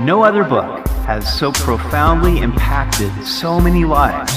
No other book has so profoundly impacted so many lives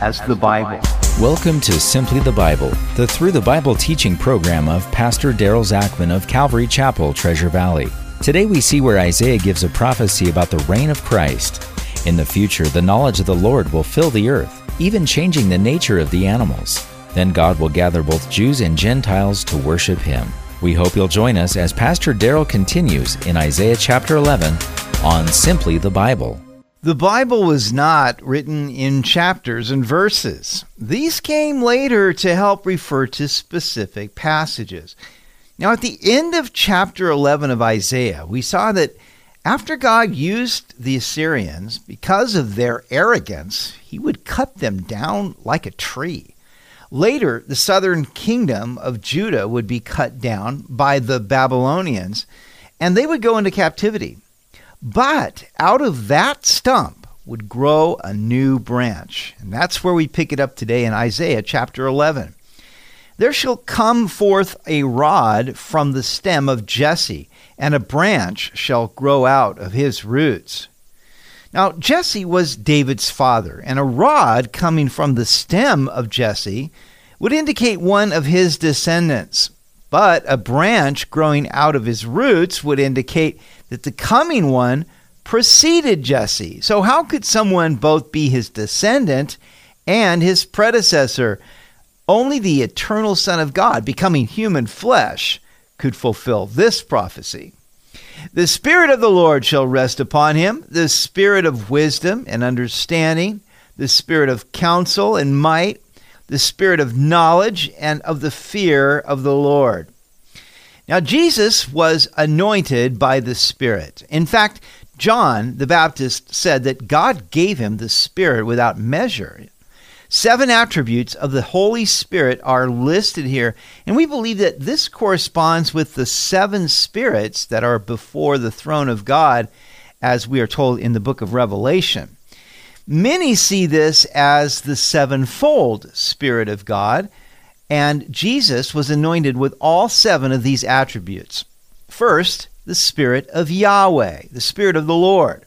as the Bible. Welcome to Simply the Bible, the Through the Bible teaching program of Pastor Daryl Zachman of Calvary Chapel, Treasure Valley. Today we see where Isaiah gives a prophecy about the reign of Christ. In the future, the knowledge of the Lord will fill the earth, even changing the nature of the animals. Then God will gather both Jews and Gentiles to worship Him. We hope you'll join us as Pastor Daryl continues in Isaiah chapter 11 on Simply the Bible. The Bible was not written in chapters and verses. These came later to help refer to specific passages. Now, at the end of chapter 11 of Isaiah, we saw that after God used the Assyrians, because of their arrogance, he would cut them down like a tree. Later, the southern kingdom of Judah would be cut down by the Babylonians, and they would go into captivity. But out of that stump would grow a new branch. And that's where we pick it up today in Isaiah chapter 11. There shall come forth a rod from the stem of Jesse, and a branch shall grow out of his roots. Now, Jesse was David's father, and a rod coming from the stem of Jesse would indicate one of his descendants. But a branch growing out of his roots would indicate that the coming one preceded Jesse. So, how could someone both be his descendant and his predecessor? Only the eternal Son of God, becoming human flesh, could fulfill this prophecy. The Spirit of the Lord shall rest upon him, the Spirit of wisdom and understanding, the Spirit of counsel and might, the Spirit of knowledge and of the fear of the Lord. Now, Jesus was anointed by the Spirit. In fact, John the Baptist said that God gave him the Spirit without measure. Seven attributes of the Holy Spirit are listed here, and we believe that this corresponds with the seven spirits that are before the throne of God, as we are told in the book of Revelation. Many see this as the sevenfold Spirit of God, and Jesus was anointed with all seven of these attributes. First, the Spirit of Yahweh, the Spirit of the Lord,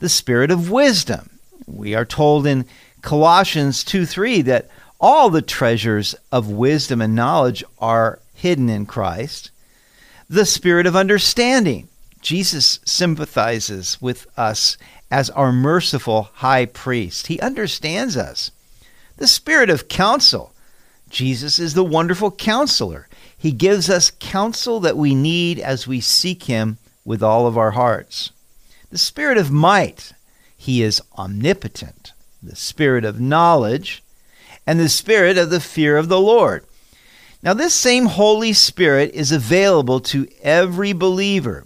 the Spirit of wisdom. We are told in Colossians 2 3 that all the treasures of wisdom and knowledge are hidden in Christ. The spirit of understanding. Jesus sympathizes with us as our merciful high priest. He understands us. The spirit of counsel. Jesus is the wonderful counselor. He gives us counsel that we need as we seek him with all of our hearts. The spirit of might. He is omnipotent the spirit of knowledge, and the spirit of the fear of the Lord. Now, this same Holy Spirit is available to every believer.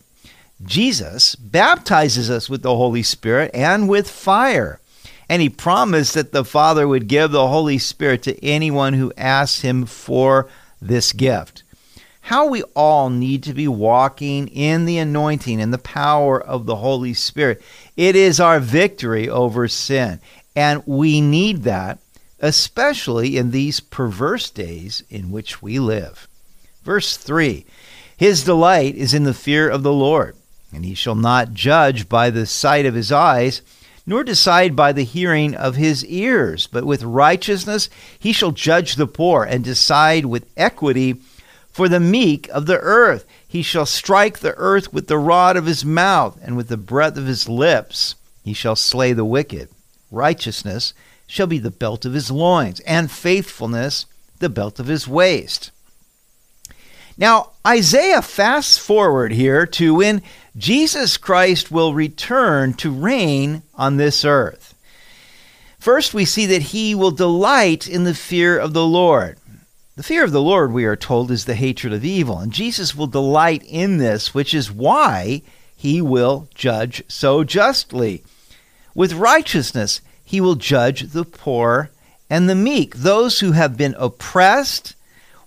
Jesus baptizes us with the Holy Spirit and with fire. And he promised that the Father would give the Holy Spirit to anyone who asks him for this gift. How we all need to be walking in the anointing and the power of the Holy Spirit. It is our victory over sin. And we need that, especially in these perverse days in which we live. Verse 3 His delight is in the fear of the Lord, and he shall not judge by the sight of his eyes, nor decide by the hearing of his ears, but with righteousness he shall judge the poor, and decide with equity for the meek of the earth. He shall strike the earth with the rod of his mouth, and with the breath of his lips he shall slay the wicked. Righteousness shall be the belt of his loins, and faithfulness the belt of his waist. Now, Isaiah fasts forward here to when Jesus Christ will return to reign on this earth. First, we see that he will delight in the fear of the Lord. The fear of the Lord, we are told, is the hatred of evil, and Jesus will delight in this, which is why he will judge so justly. With righteousness, he will judge the poor and the meek. Those who have been oppressed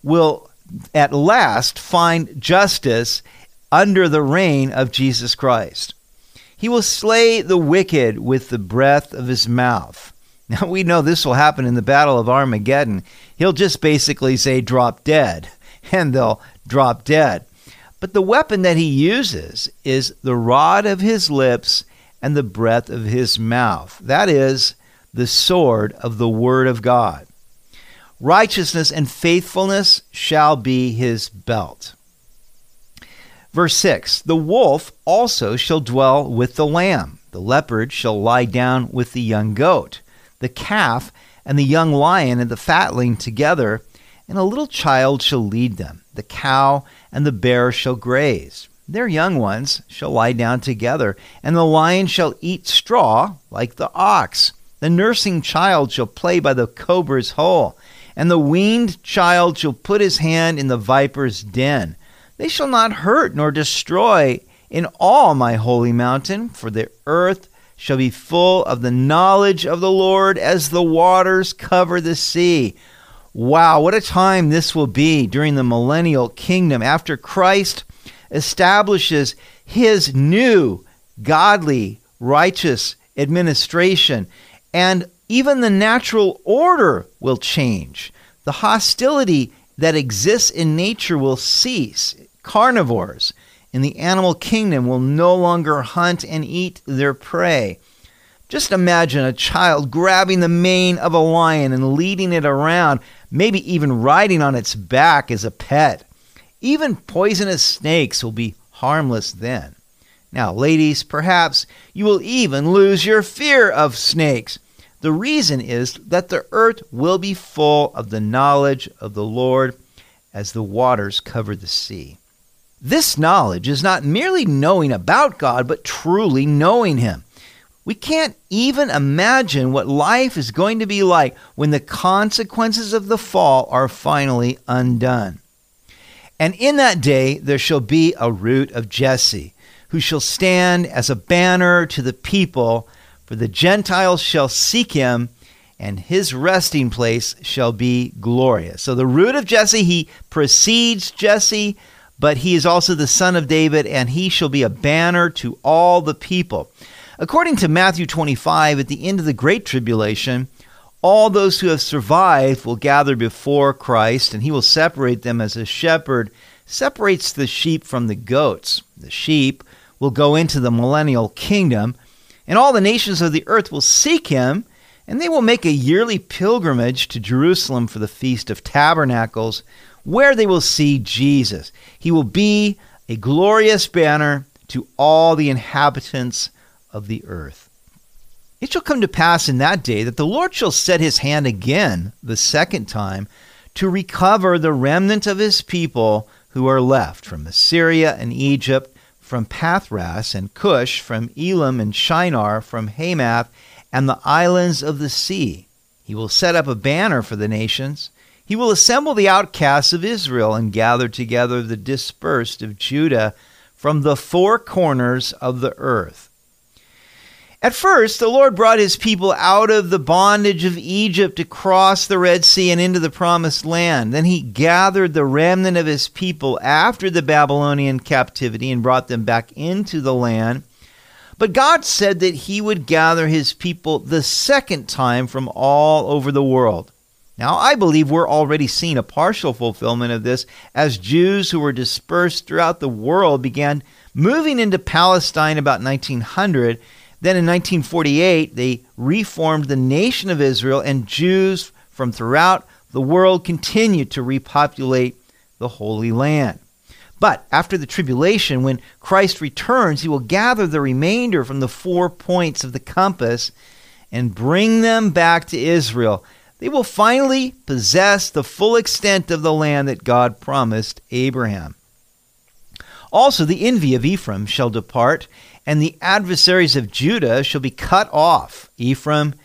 will at last find justice under the reign of Jesus Christ. He will slay the wicked with the breath of his mouth. Now, we know this will happen in the Battle of Armageddon. He'll just basically say, drop dead, and they'll drop dead. But the weapon that he uses is the rod of his lips and the breath of his mouth. That is the sword of the Word of God. Righteousness and faithfulness shall be his belt. Verse 6 The wolf also shall dwell with the lamb, the leopard shall lie down with the young goat, the calf and the young lion and the fatling together, and a little child shall lead them. The cow and the bear shall graze. Their young ones shall lie down together, and the lion shall eat straw like the ox. The nursing child shall play by the cobra's hole, and the weaned child shall put his hand in the viper's den. They shall not hurt nor destroy in all my holy mountain, for the earth shall be full of the knowledge of the Lord as the waters cover the sea. Wow, what a time this will be during the millennial kingdom after Christ establishes his new godly, righteous administration. And even the natural order will change. The hostility that exists in nature will cease. Carnivores in the animal kingdom will no longer hunt and eat their prey. Just imagine a child grabbing the mane of a lion and leading it around, maybe even riding on its back as a pet. Even poisonous snakes will be harmless then. Now, ladies, perhaps you will even lose your fear of snakes. The reason is that the earth will be full of the knowledge of the Lord as the waters cover the sea. This knowledge is not merely knowing about God, but truly knowing Him. We can't even imagine what life is going to be like when the consequences of the fall are finally undone. And in that day there shall be a root of Jesse, who shall stand as a banner to the people, for the Gentiles shall seek him, and his resting place shall be glorious. So the root of Jesse, he precedes Jesse, but he is also the son of David, and he shall be a banner to all the people. According to Matthew 25, at the end of the Great Tribulation, all those who have survived will gather before Christ, and he will separate them as a shepherd separates the sheep from the goats. The sheep will go into the millennial kingdom, and all the nations of the earth will seek him, and they will make a yearly pilgrimage to Jerusalem for the Feast of Tabernacles, where they will see Jesus. He will be a glorious banner to all the inhabitants of the earth. It shall come to pass in that day that the Lord shall set his hand again the second time to recover the remnant of his people who are left from Assyria and Egypt, from Pathros and Cush, from Elam and Shinar, from Hamath and the islands of the sea. He will set up a banner for the nations. He will assemble the outcasts of Israel and gather together the dispersed of Judah from the four corners of the earth. At first, the Lord brought his people out of the bondage of Egypt across the Red Sea and into the promised land. Then he gathered the remnant of his people after the Babylonian captivity and brought them back into the land. But God said that he would gather his people the second time from all over the world. Now, I believe we're already seeing a partial fulfillment of this as Jews who were dispersed throughout the world began moving into Palestine about 1900 then in 1948, they reformed the nation of Israel, and Jews from throughout the world continued to repopulate the Holy Land. But after the tribulation, when Christ returns, he will gather the remainder from the four points of the compass and bring them back to Israel. They will finally possess the full extent of the land that God promised Abraham. Also, the envy of Ephraim shall depart, and the adversaries of Judah shall be cut off. Ephraim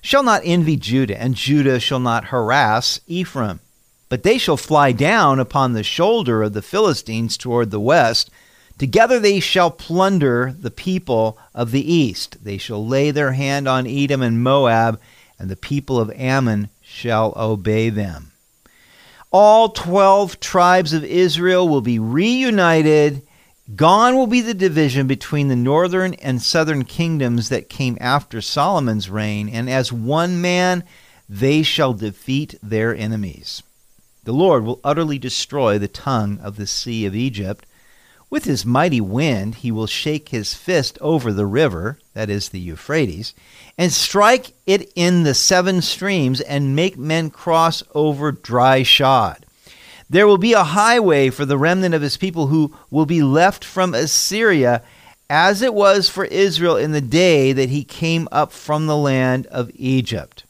shall not envy Judah, and Judah shall not harass Ephraim. But they shall fly down upon the shoulder of the Philistines toward the west. Together they shall plunder the people of the east. They shall lay their hand on Edom and Moab, and the people of Ammon shall obey them. All twelve tribes of Israel will be reunited Gone will be the division between the northern and southern kingdoms that came after Solomon's reign, and as one man they shall defeat their enemies. The Lord will utterly destroy the tongue of the sea of Egypt, With his mighty wind, he will shake his fist over the river, that is the Euphrates, and strike it in the seven streams and make men cross over dry shod. There will be a highway for the remnant of his people who will be left from Assyria, as it was for Israel in the day that he came up from the land of Egypt.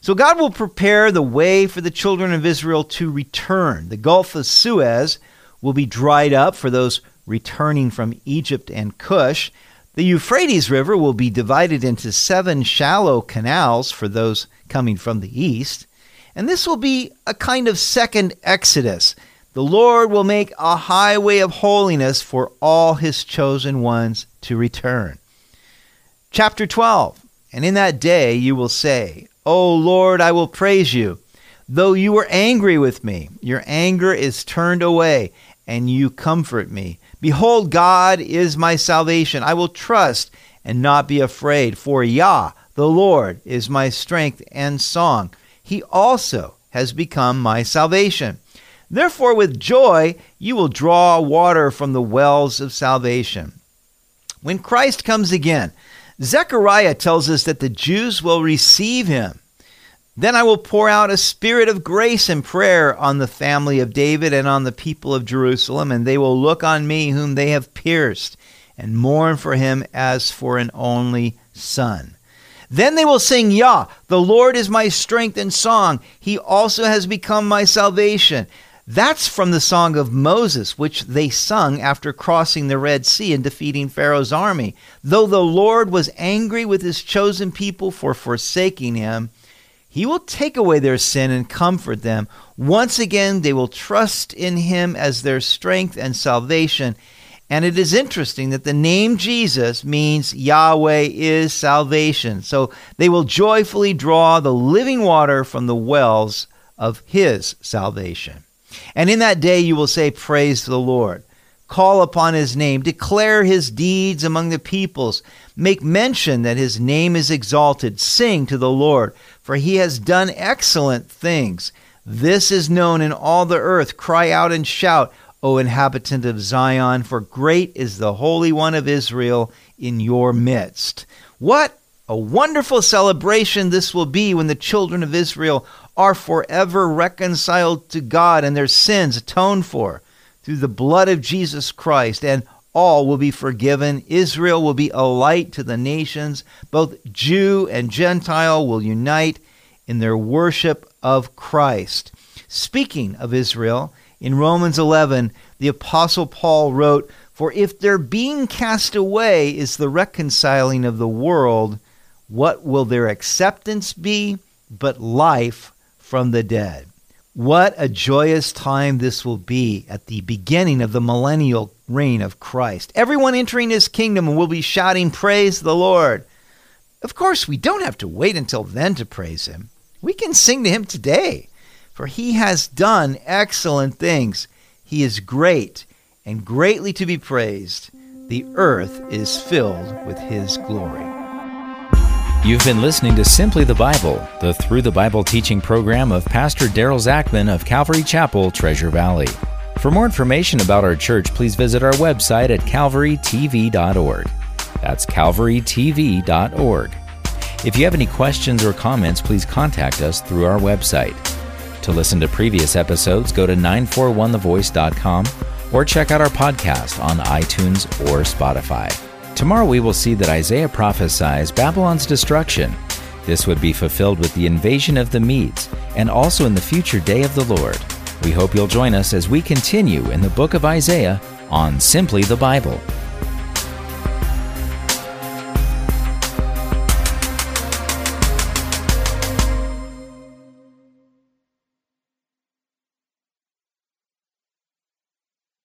So God will prepare the way for the children of Israel to return. The Gulf of Suez will be dried up for those returning from Egypt and Cush. The Euphrates River will be divided into seven shallow canals for those coming from the east. And this will be a kind of second Exodus. The Lord will make a highway of holiness for all his chosen ones to return. Chapter 12 And in that day you will say, O Lord, I will praise you. Though you were angry with me, your anger is turned away, and you comfort me. Behold, God is my salvation. I will trust and not be afraid, for Yah, the Lord, is my strength and song. He also has become my salvation. Therefore, with joy, you will draw water from the wells of salvation. When Christ comes again, Zechariah tells us that the Jews will receive him. Then I will pour out a spirit of grace and prayer on the family of David and on the people of Jerusalem, and they will look on me whom they have pierced, and mourn for him as for an only son. Then they will sing, Yah, the Lord is my strength and song. He also has become my salvation. That's from the song of Moses, which they sung after crossing the Red Sea and defeating Pharaoh's army. Though the Lord was angry with his chosen people for forsaking him, he will take away their sin and comfort them. Once again, they will trust in Him as their strength and salvation. And it is interesting that the name Jesus means Yahweh is salvation. So they will joyfully draw the living water from the wells of His salvation. And in that day you will say, Praise the Lord. Call upon his name, declare his deeds among the peoples, make mention that his name is exalted, sing to the Lord for he has done excellent things. This is known in all the earth. Cry out and shout, O inhabitant of Zion, for great is the Holy One of Israel in your midst. What a wonderful celebration this will be when the children of Israel are forever reconciled to God and their sins atoned for through the blood of Jesus Christ, and all will be forgiven. Israel will be a light to the nations. Both Jew and Gentile will unite in their worship of Christ. Speaking of Israel, in Romans 11, the Apostle Paul wrote, For if their being cast away is the reconciling of the world, what will their acceptance be but life from the dead? What a joyous time this will be at the beginning of the millennial reign of Christ. Everyone entering his kingdom will be shouting, Praise the Lord. Of course, we don't have to wait until then to praise him. We can sing to him today, for he has done excellent things. He is great and greatly to be praised. The earth is filled with his glory. You've been listening to Simply the Bible, the Through the Bible teaching program of Pastor Daryl Zachman of Calvary Chapel, Treasure Valley. For more information about our church, please visit our website at calvarytv.org. That's calvarytv.org. If you have any questions or comments, please contact us through our website. To listen to previous episodes, go to 941thevoice.com or check out our podcast on iTunes or Spotify. Tomorrow we will see that Isaiah prophesies Babylon's destruction. This would be fulfilled with the invasion of the Medes and also in the future day of the Lord. We hope you'll join us as we continue in the book of Isaiah on Simply the Bible.